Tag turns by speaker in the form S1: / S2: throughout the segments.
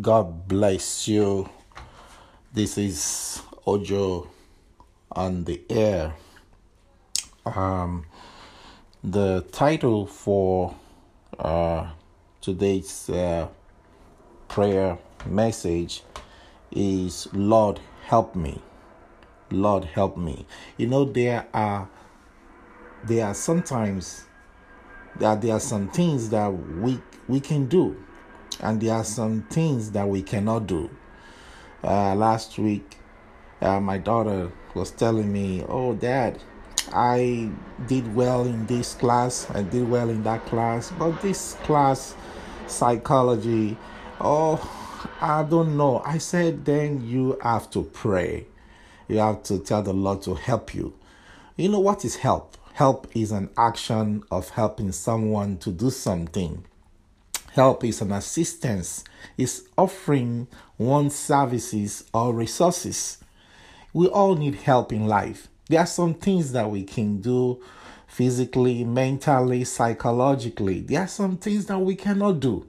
S1: God bless you. This is Ojo on the air. Um, the title for uh, today's uh, prayer message is Lord help me. Lord help me. You know there are there are sometimes that there are some things that we we can do and there are some things that we cannot do. Uh, last week, uh, my daughter was telling me, "Oh, Dad, I did well in this class. I did well in that class, but this class, psychology, oh, I don't know." I said, "Then you have to pray. You have to tell the Lord to help you. You know what is help? Help is an action of helping someone to do something." Help is an assistance, is offering one services or resources. We all need help in life. There are some things that we can do physically, mentally, psychologically. There are some things that we cannot do.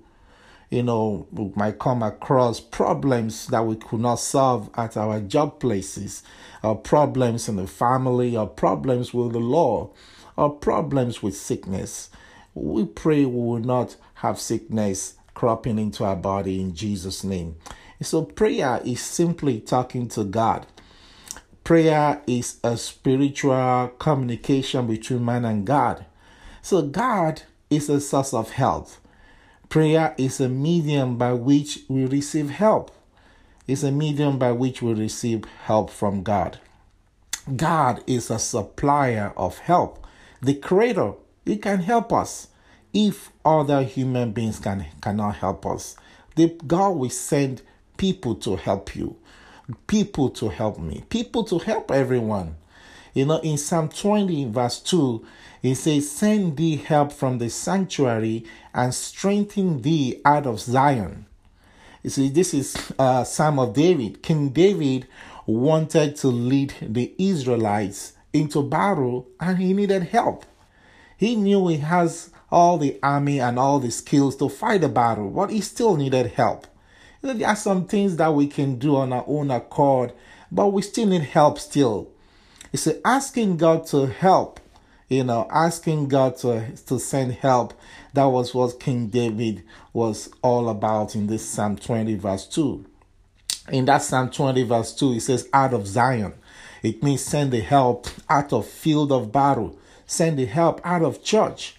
S1: You know, we might come across problems that we could not solve at our job places, or problems in the family, or problems with the law, or problems with sickness. We pray we will not have sickness cropping into our body in Jesus' name. So, prayer is simply talking to God. Prayer is a spiritual communication between man and God. So, God is a source of help. Prayer is a medium by which we receive help. It's a medium by which we receive help from God. God is a supplier of help. The Creator, He can help us if other human beings can cannot help us the god will send people to help you people to help me people to help everyone. You know in psalm 20 verse 2 it says send thee help from the sanctuary and strengthen thee out of zion. You see this is uh psalm of david. King david wanted to lead the israelites into battle and he needed help. He knew he has all the army and all the skills to fight a battle, but he still needed help. There are some things that we can do on our own accord, but we still need help still. It's asking God to help, you know, asking God to, to send help. That was what King David was all about in this Psalm 20, verse 2. In that Psalm 20, verse 2, it says, out of Zion. It means send the help out of field of battle, send the help out of church.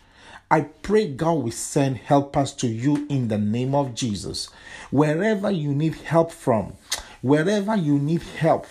S1: I pray God will send helpers to you in the name of Jesus. Wherever you need help from, wherever you need help,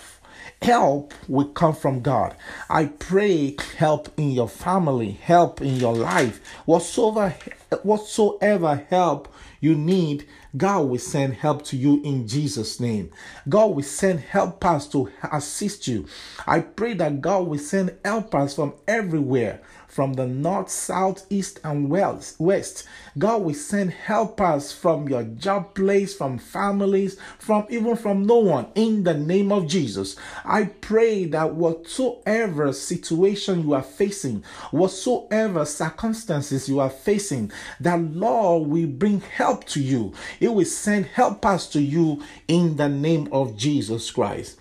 S1: help will come from God. I pray help in your family, help in your life, whatsoever whatsoever help you need, God will send help to you in Jesus' name. God will send helpers to assist you. I pray that God will send helpers from everywhere from the north, south, east, and west. God will send helpers from your job place, from families, from even from no one in the name of Jesus. I pray that whatsoever situation you are facing, whatsoever circumstances you are facing, that Lord will bring help to you. It will send helpers to you in the name of Jesus Christ.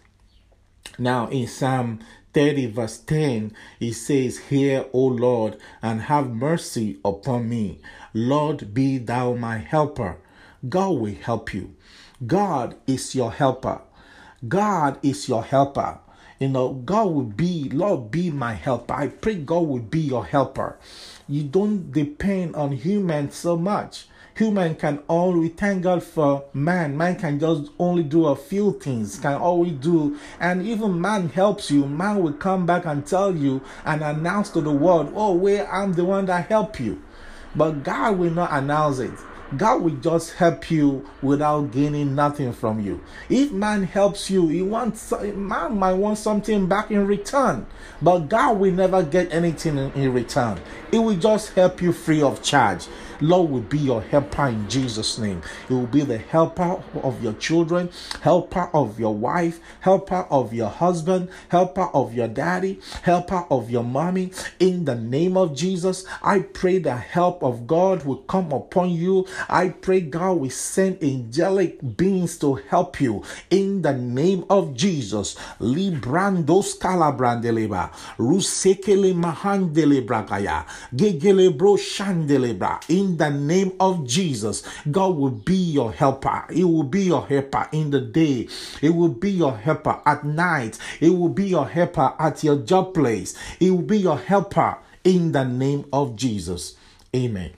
S1: Now, in Psalm 30, verse 10, it says, Hear, O Lord, and have mercy upon me. Lord, be thou my helper. God will help you. God is your helper. God is your helper. You know, God will be, Lord, be my helper. I pray God will be your helper. You don't depend on humans so much human can only thank God for man. Man can just only do a few things, can always do, and even man helps you. Man will come back and tell you and announce to the world, "Oh, where I'm the one that help you," but God will not announce it. God will just help you without gaining nothing from you. If man helps you, he wants man might want something back in return, but God will never get anything in, return. It will just help you free of charge. Lord will be your helper in Jesus' name. He will be the helper of your children, helper of your wife, helper of your husband, helper of your daddy, helper of your mommy. In the name of Jesus, I pray the help of God will come upon you. I pray God will send angelic beings to help you. In the name of Jesus, Librandos calabrandeleba, Rusekele mahandelebragaya, Gegelebro shandelebra. In the name of Jesus, God will be your helper. It will be your helper in the day. It will be your helper at night. It will be your helper at your job place. It will be your helper in the name of Jesus. Amen.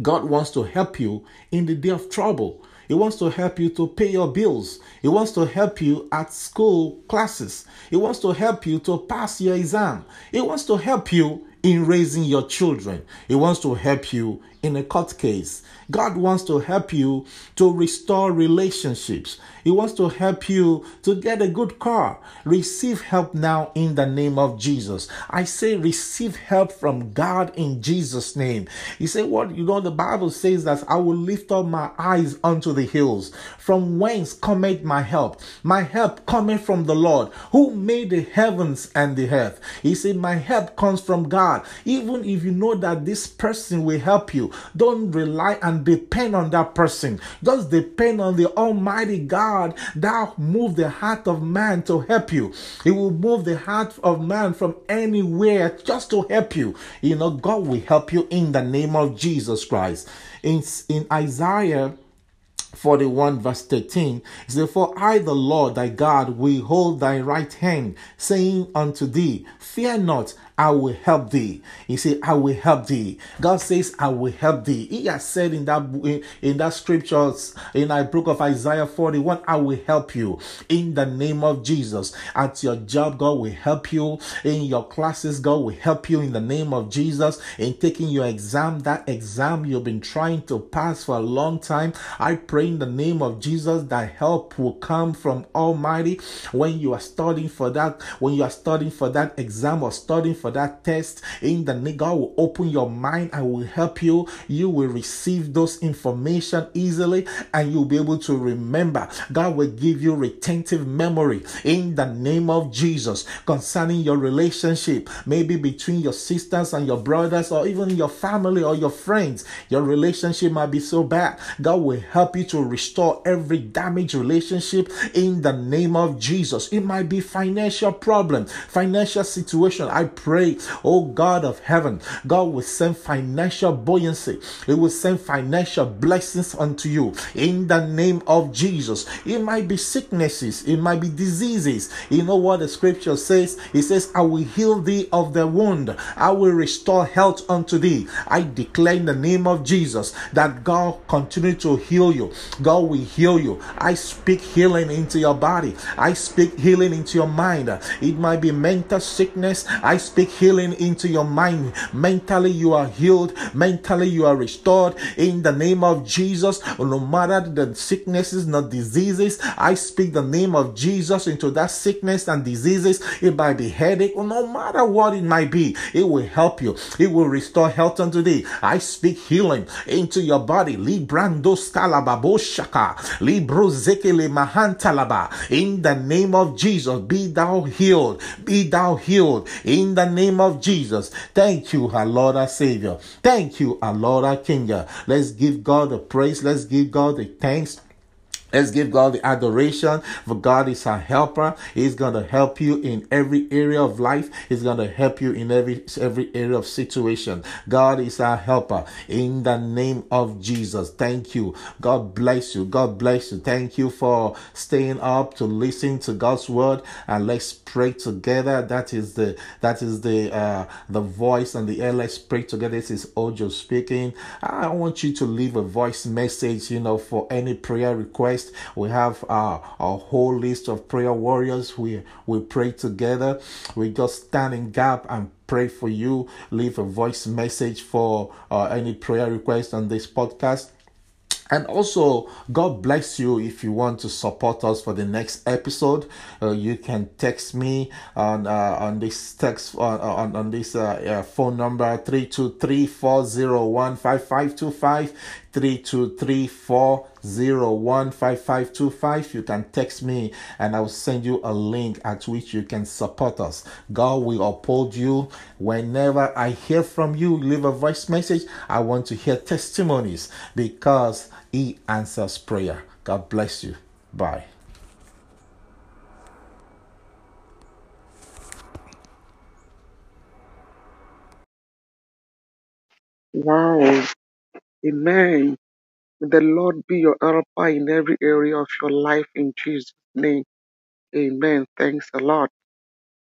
S1: God wants to help you in the day of trouble. He wants to help you to pay your bills. He wants to help you at school classes. He wants to help you to pass your exam. He wants to help you in raising your children. He wants to help you in a court case. God wants to help you to restore relationships. He wants to help you to get a good car. Receive help now in the name of Jesus. I say receive help from God in Jesus' name. You say, What? You know, the Bible says that I will lift up my eyes unto the hills. From whence cometh my help? My help cometh from the Lord who made the heavens and the earth. He said, My help comes from God. Even if you know that this person will help you, don't rely and depend on that person. Just depend on the Almighty God that move the heart of man to help you. He will move the heart of man from anywhere just to help you. You know, God will help you in the name of Jesus Christ. In, in Isaiah 41 verse 13 it says for i the lord thy god will hold thy right hand saying unto thee fear not I will help thee. He said, I will help thee. God says, I will help thee. He has said in that in, in that scriptures in the book of Isaiah 41, I will help you in the name of Jesus. At your job, God will help you. In your classes, God will help you in the name of Jesus. In taking your exam, that exam you've been trying to pass for a long time, I pray in the name of Jesus that help will come from Almighty when you are studying for that, when you are studying for that exam or studying for for that test. In the name God will open your mind I will help you. You will receive those information easily and you'll be able to remember. God will give you retentive memory in the name of Jesus concerning your relationship maybe between your sisters and your brothers or even your family or your friends. Your relationship might be so bad. God will help you to restore every damaged relationship in the name of Jesus. It might be financial problem financial situation. I pray pray, oh God of heaven, God will send financial buoyancy. He will send financial blessings unto you in the name of Jesus. It might be sicknesses, it might be diseases. You know what the scripture says? It says, I will heal thee of the wound, I will restore health unto thee. I declare in the name of Jesus that God continue to heal you. God will heal you. I speak healing into your body. I speak healing into your mind. It might be mental sickness. I speak speak healing into your mind. Mentally, you are healed. Mentally, you are restored in the name of Jesus. No matter the sicknesses, not diseases, I speak the name of Jesus into that sickness and diseases. It might be headache, or no matter what it might be, it will help you. It will restore health unto thee. I speak healing into your body. Librando scalababoshaka. Libro zekele mahantalaba. In the name of Jesus, be thou healed. Be thou healed. In the name of Jesus. Thank you, our Lord, our Savior. Thank you, our Lord, our King. Let's give God the praise. Let's give God the thanks. Let's give God the adoration for God is our helper. He's going to help you in every area of life. He's going to help you in every every area of situation. God is our helper in the name of Jesus. Thank you. God bless you. God bless you. Thank you for staying up to listen to God's word and let's pray together. That is the that is the uh the voice and the air. Let's pray together. This is Ojo speaking. I want you to leave a voice message, you know, for any prayer request We have uh, a whole list of prayer warriors. We we pray together. We just stand in gap and pray for you. Leave a voice message for uh, any prayer request on this podcast And also, God bless you if you want to support us for the next episode. Uh, you can text me on uh, on this text on on, on this uh, uh, phone number three two three four zero one five five two five three two three four zero one five five two five. You can text me, and I will send you a link at which you can support us. God will uphold you. Whenever I hear from you, leave a voice message. I want to hear testimonies because he answers prayer. God bless you. Bye.
S2: Wow. Amen. May the Lord be your helper in every area of your life in Jesus' name. Amen. Thanks a lot.